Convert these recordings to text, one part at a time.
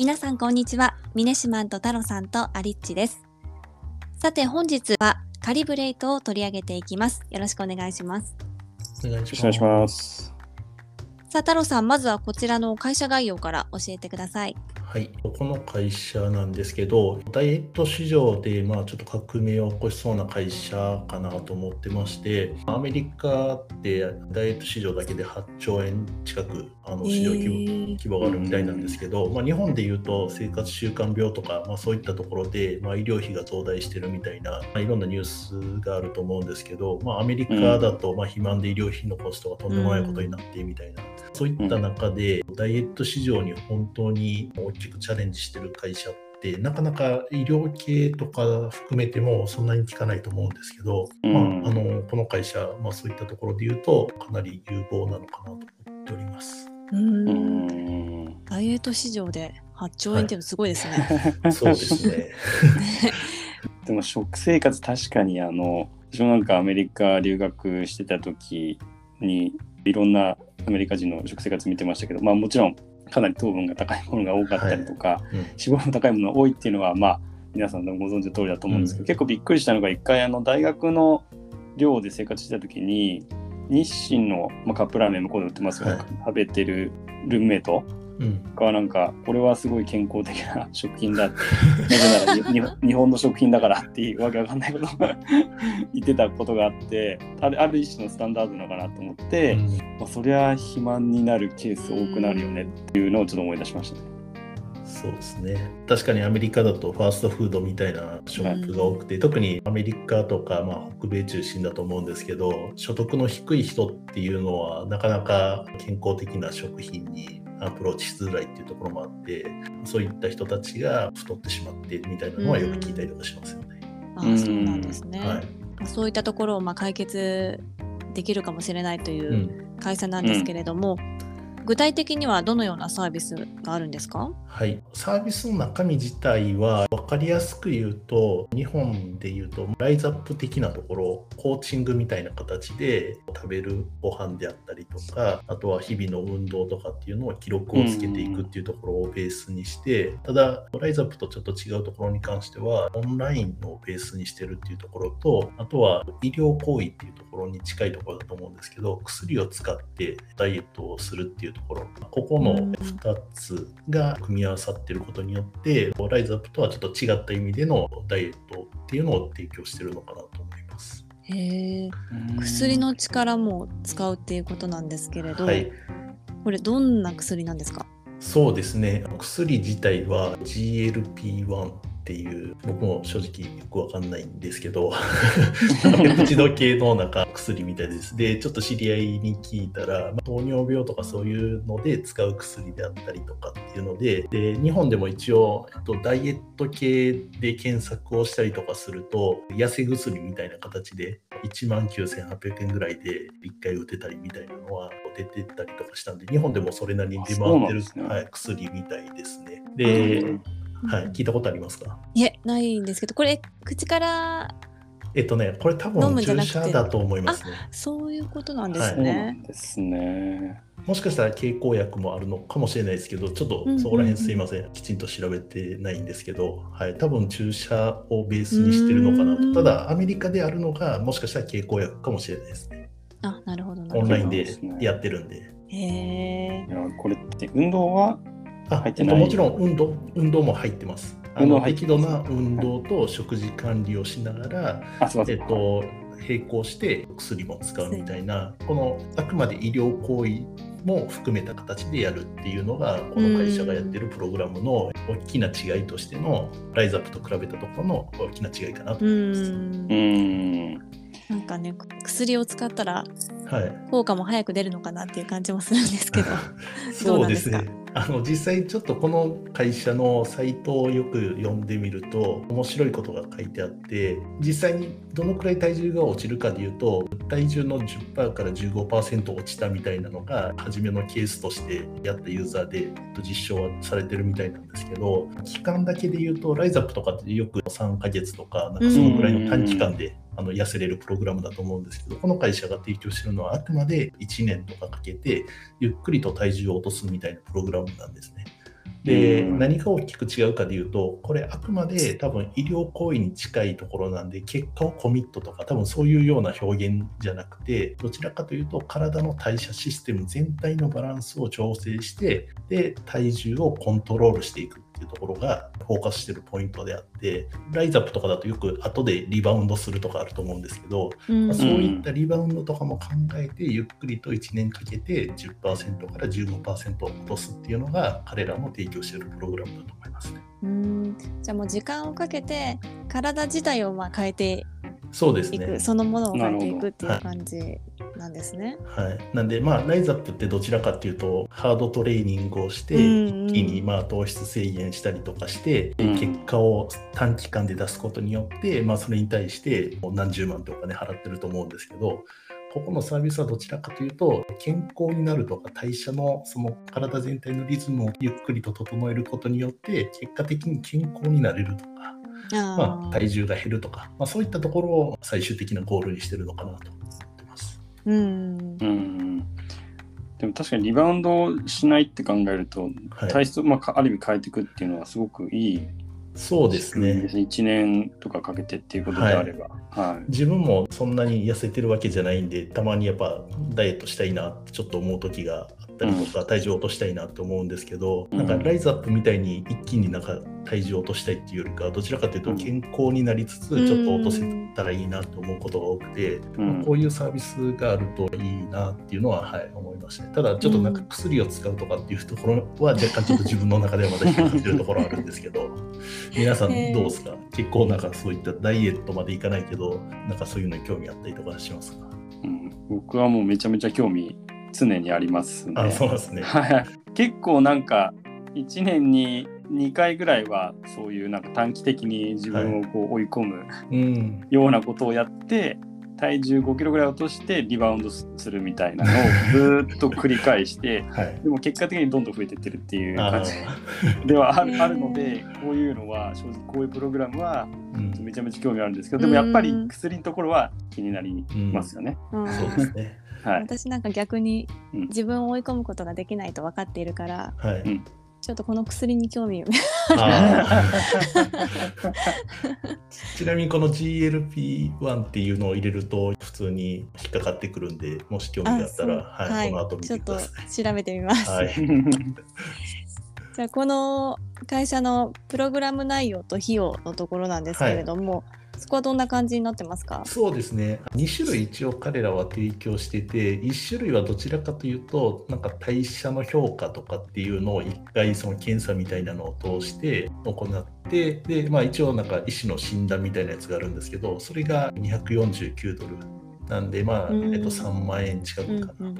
皆さんこんにちは。ミネシマンと太郎さんとアリッチです。さて本日はカリブレイトを取り上げていきます。よろしくお願いします。お願いします。さあ太郎さん、まずはこちらの会社概要から教えてください。はい、この会社なんですけど、ダイエット市場で、まあ、ちょっと革命を起こしそうな会社かなと思ってまして、アメリカってダイエット市場だけで8兆円近くあの市場規模,、へー規模があるみたいなんですけど、まあ、日本でいうと生活習慣病とか、まあ、そういったところで、まあ、医療費が増大してるみたいな、まあ、いろんなニュースがあると思うんですけど、まあ、アメリカだと、まあ、肥満で医療費のコストがとんでもないことになってみたいな。そういった中で、ダイエット市場に本当に大きくチャレンジしてる会社って、なかなか医療系とか含めてもそんなに効かないと思うんですけど、うんまあ、あのこの会社、まあ、そういったところで言うと、かなり有望なのかなと思っております。うんん。ダイエット市場で8兆円っていうのすごいですね。そうですね。でも食生活確かにあの私もなんかアメリカ留学してた時にいろんなアメリカ人の食生活見てましたけどまあもちろんかなり糖分が高いものが多かったりとか、うん。脂肪も高いものが多いっていうのはまあ皆さんご存知の通りだと思うんですけど、うん。結構びっくりしたのが一回あの大学の寮で生活してた時に日清の、まあ、カップラーメン向こうで売ってますよね、はい。食べてるルームメイトうんがなんかこれはすごい健康的な食品だってなぜなら日本の食品だからっていうわけわかんないことを 言ってたことがあってあるある一種のスタンダードなのかなと思って、うん。まあ、そりゃ肥満になるケース多くなるよねっていうのをちょっと思い出しましたね。そうですね。確かにアメリカだとファーストフードみたいな食が多くて、特にアメリカとか、まあ、北米中心だと思うんですけど所得の低い人っていうのはなかなか健康的な食品にアプローチしづらいっていうところもあってそういった人たちが太ってしまってみたいなのはよく聞いたりとかしますよね。ああ、そうなんですね。はいそういったところをまあ解決できるかもしれないといううん会社なんですけれども、具体的にはどのようなサービスがあるんですか？はい、サービスの中身自体は分かりやすく言うと日本で言うとライズアップ的なところコーチングみたいな形で食べるご飯であったりとかあとは日々の運動とかっていうのを記録をつけていくっていうところをベースにしてただライズアップとちょっと違うところに関してはオンラインをベースにしてるっていうところとあとは医療行為っていうところに近いところだと思うんですけど薬を使ってダイエットをするっていうところ。ここの2つが組み合わさっていることによってライズアップとはちょっと違った意味でのダイエットっていうのを提供しているのかなと思います。へえ。薬の力も使うっていうことなんですけれど、はい、これどんな薬なんですか？そうですね。薬自体は GLP-1 っていう僕も正直よくわかんないんですけどペプチド系のなんか薬みたいです。でちょっと知り合いに聞いたら、まあ糖尿病とかそういうので使う薬であったりとかっていうのでで日本でも一応、えっと、ダイエット系で検索をしたりとかすると痩せ薬みたいな形で1万9800円ぐらいで1回打てたりみたいなのは出てたりとかしたんで日本でもそれなりに出回ってる、ね。はい、薬みたいですね。で、はい、聞いたことありますか？いえないんですけどこれ口からえっとね、これ多飲分んじゃなくて？射だと思いますね。そういうことなんですねん。ですね。もしかしたら経口薬もあるのかもしれないですけど、ちょっとそこら辺すいません、きちんと調べてないんですけど、はい、多分注射をベースにしてるのかなうんと。ただ、アメリカであるのが、もしかしたら経口薬かもしれないですね。あなるほどなるほど。オンラインでやってるんで。へえいやこれって運動はあ入ってないえっともちろん運動運動も入ってます。あの適度な運動と食事管理をしながら、あすい。えっと、並行して薬も使うみたいな、このあくまで医療行為も含めた形でやるっていうのが、この会社がやってるプログラムの大きな違いとしての、ライズアップと比べたところの大きな違いかなとう思います。んうーん。なんかね薬を使ったらはい、効果も早く出るのかなっていう感じもするんですけど どうそうですね。あの実際ちょっとこの会社のサイトをよく読んでみると面白いことが書いてあって実際にどのくらい体重が落ちるかでいうと体重の10%から15%落ちたみたいなのが初めのケースとしてやったユーザーで実証はされてるみたいなんですけど期間だけで言うとライズアップとかってよく3ヶ月とかなんかそのくらいの短期間であの痩せれるプログラムだと思うんですけどこの会社が提供してるのはあくまで1年とかかけてゆっくりと体重を落とすみたいなプログラムなんですね。で、うん何が大きく違うかでいうと、これあくまで多分医療行為に近いところなんで、結果をコミットとか、多分そういうような表現じゃなくて、どちらかというと、体の代謝システム全体のバランスを調整して、で、体重をコントロールしていくっていうところがフォーカスしてるポイントであって、ライズアップとかだとよく後でリバウンドするとかあると思うんですけど、うんまあそういったリバウンドとかも考えて、ゆっくりと1年かけて10%から15%落とすっていうのが、彼らの提供しているプログラムだと思いますね。うんじゃあもう時間をかけて体自体をまあ変えてそうですね。そのものを変えていくっていう感じなんですね。はい、なんで、まあ、ライズアップってどちらかっていうと、ハードトレーニングをして、うん一気にまあ糖質制限したりとかして、うん結果を短期間で出すことによって、まあ、それに対して何十万ってお金払ってると思うんですけど、ここのサービスはどちらかというと、健康になるとか、代謝のその体全体のリズムをゆっくりと整えることによって、結果的に健康になれるとか、まあ、あ体重が減るとか、まあ、そういったところを最終的なゴールにしてるのかなと思ってます。うんうん。でも確かにリバウンドしないって考えると、はい体質を、まあか、ある意味変えていくっていうのはすごくいいそうですね。1年とかかけてっていうことであれば。はい。自分もそんなに痩せてるわけじゃないんで、たまにやっぱダイエットしたいなってちょっと思う時があったりとか、体重落としたいなって思うんですけど、うん。なんかライズアップみたいに一気になんか体重落としたいっていうよりか、どちらかというと健康になりつつ、ちょっと落とせたらいいなと思うことが多くて、うん。まあこういうサービスがあるといいなっていうのは、はい、思いましたね。ただ、ちょっとなんか薬を使うとかっていうところは、若干ちょっと自分の中ではまだ引っかかってるところはあるんですけど、皆さんどうですか？結構なんかそういったダイエットまでいかないけど、なんかそういうのに興味あったりとかしますか、うん、僕はもうめちゃめちゃ興味常にありますね。あ、そうですね。はい。結構なんか1年に2回ぐらいはそういうなんか短期的に自分をこう追い込むうん。ようなことをやって、体重5キロぐらい落としてリバウンドするみたいなのを ずーっと繰り返してはい。でも結果的にどんどん増えてってるっていうあ感じー ではある あるのでこういうのは正直こういうプログラムはうんめちゃめちゃ興味あるんですけどでもやっぱり薬のところは気になりますよね。うんそうですね。はい、私なんか逆にうん。自分を追い込むことができないと分かっているからはい。うん。ちょっとこの薬に興味 ちなみにこの GLP-1 っていうのを入れると普通に引っかかってくるんで、もし興味があったら、はい、この後見ちょってとください。調べてみます、はい。じゃあこの会社のプログラム内容と費用のところなんですけれども、そこはどんな感じになってますか？そうですね。2種類一応彼らは提供してて、1種類はどちらかというと、なんか代謝の評価とかっていうのを1回その検査みたいなのを通して行って、で、まあ一応なんか医師の診断みたいなやつがあるんですけど、それが249ドルなんで、まあ、うん。えっと、3万円近うんくかな。うん。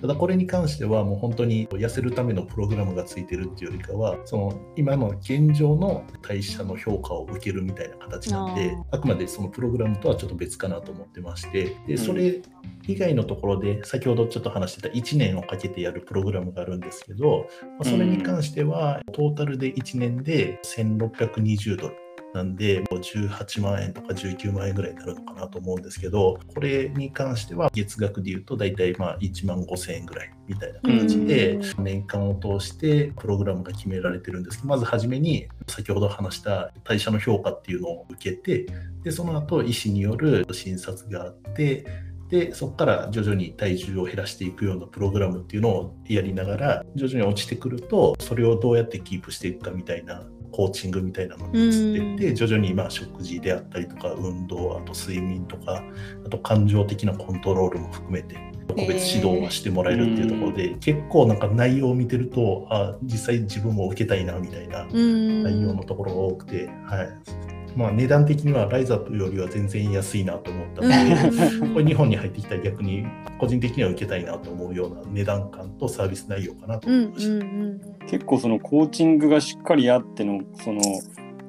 ただこれに関してはもう本当に痩せるためのプログラムがついてるっていうよりかはその今の現状の代謝の評価を受けるみたいな形なんであくまでそのプログラムとはちょっと別かなと思ってまして。でそれ以外のところで先ほどちょっと話してた1年をかけてやるプログラムがあるんですけどまあそれに関してはトータルで1年で1620ドルなんで、もう18万円とか19万円ぐらいになるのかなと思うんですけど、これに関しては月額で言うと大体まあ1万5千円ぐらいみたいな形でう、年間を通してプログラムが決められてるんですけど、まず初めに先ほど話した代謝の評価っていうのを受けて、で、その後医師による診察があって、で、そこから徐々に体重を減らしていくようなプログラムっていうのをやりながら、徐々に落ちてくると、それをどうやってキープしていくかみたいなコーチングみたいなのに移っていって、徐々にまあ食事であったりとか運動あと睡眠とかあと感情的なコントロールも含めて個別指導はしてもらえるっていうところで、結構なんか内容を見てるとあ実際自分も受けたいなみたいなうん。内容のところが多くて、はいまあ、値段的にはライザップよりは全然安いなと思ったので。これ日本に入ってきたら逆に個人的には受けたいなと思うような値段感とサービス内容かなとうん思いました。うんうん結構そのコーチングがしっかりあってのその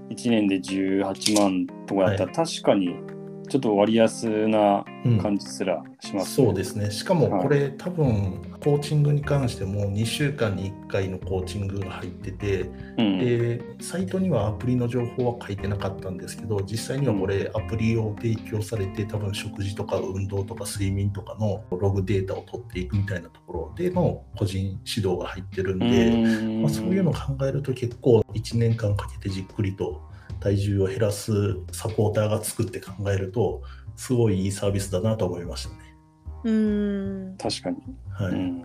1年で18万とかだったら確かにちょっと割安なうん。感じすらします、そうですね。しかもこれ、多分コーチングに関しても2週間に1回のコーチングが入ってて、うん、でサイトにはアプリの情報は書いてなかったんですけど実際にはこれアプリを提供されて多分食事とか運動とか睡眠とかのログデータを取っていくみたいなところでの個人指導が入ってるんで、ん。まあ、そういうのを考えると結構1年間かけてじっくりと体重を減らすサポーターが作って考えるとすごいいいサービスだなと思いましたね。うん。確かに、はい、うん、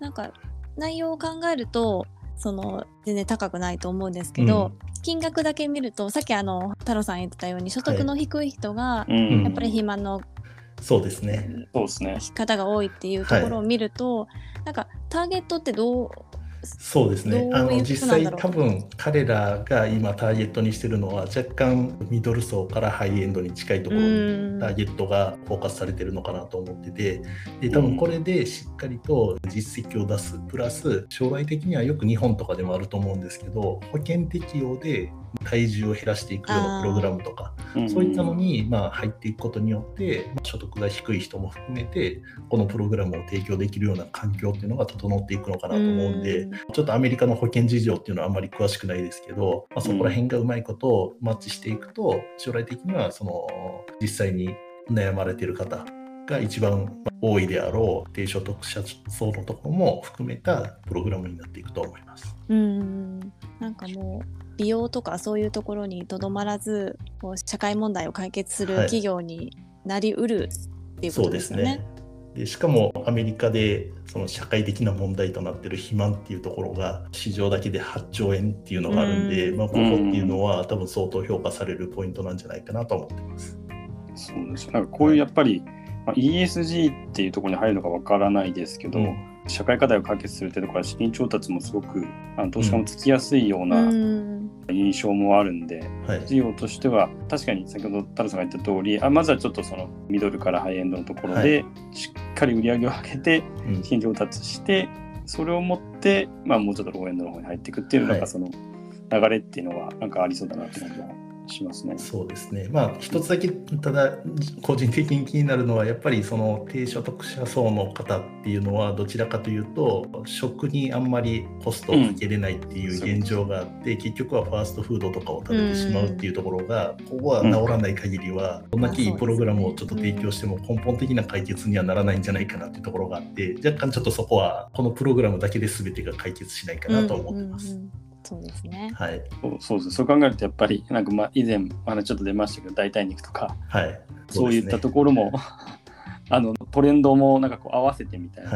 なんか内容を考えるとその全然高くないと思うんですけど、うん、金額だけ見るとさっきあの太郎さん言ってたように所得の低い人が、やっぱり肥満の、そうですね。そうですね。方が多いっていうところを見ると、はい、なんかターゲットってどうそうですね。あの実際多分彼らが今ターゲットにしてるのは若干ミドル層からハイエンドに近いところにターゲットがフォーカスされてるのかなと思ってて。で多分これでしっかりと実績を出す。プラス将来的にはよく日本とかでもあると思うんですけど保険適用で体重を減らしていくようなプログラムとか、そういったのにまあ入っていくことによって、まあ、所得が低い人も含めて、このプログラムを提供できるような環境っていうのが整っていくのかなと思うんで、ちょっとアメリカの保険事情っていうのはあんまり詳しくないですけど、まあ、そこら辺がうまいことをマッチしていくと、将来的にはその実際に悩まれている方が一番多いであろう低所得者層のところも含めたプログラムになっていくと思います。うんなんかもう美容とかそういうところにとどまらずこう社会問題を解決する企業になりうるっていうことですよね。はい、でしかもアメリカでその社会的な問題となっている肥満っていうところが市場だけで8兆円っていうのがあるんで、んまあ、ここっていうのは多分相当評価されるポイントなんじゃないかなと思ってます。そうですなんかこういうやっぱり、まあ、ESG っていうところに入るのかわからないですけど、うん。社会課題を解決するっていうところは資金調達もすごくあの投資家もつきやすいような印象もあるんで、うんはい、事業としては確かに先ほど太郎さんが言った通りあまずはちょっとそのミドルからハイエンドのところで、しっかり売り上げを上げて資金調達して、うん、それを持って、まあ、もうちょっとローエンドの方に入っていくっていうのが、その流れっていうのはなんかありそうだなと思います。しますね。そうですね。まあ一つだけただ個人的に気になるのはやっぱりその低所得者層の方っていうのはどちらかというと食にあんまりコストをかけれないっていう現状があって、うん、結局はファーストフードとかを食べてしまうっていうところが、ここは治らない限りはどんだけいいプログラムをちょっと提供しても根本的な解決にはならないんじゃないかなっていうところがあって若干ちょっとそこはこのプログラムだけで全てが解決しないかなと思ってます。うんうんうんそうですね。はい。そうそうですそう考えるとやっぱりなんかまあ以前まだちょっと出ましたけど代替肉とか、はい、そういったところも あのトレンドもなんかこう合わせてみたいな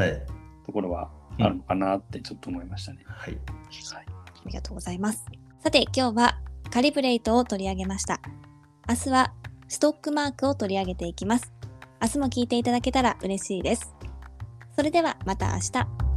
ところはあるのかなってちょっと思いましたね。はい。はい。ありがとうございます。さて今日はカリブレイトを取り上げました。明日はストックマークを取り上げていきます。明日も聞いていただけたら嬉しいです。それではまた明日。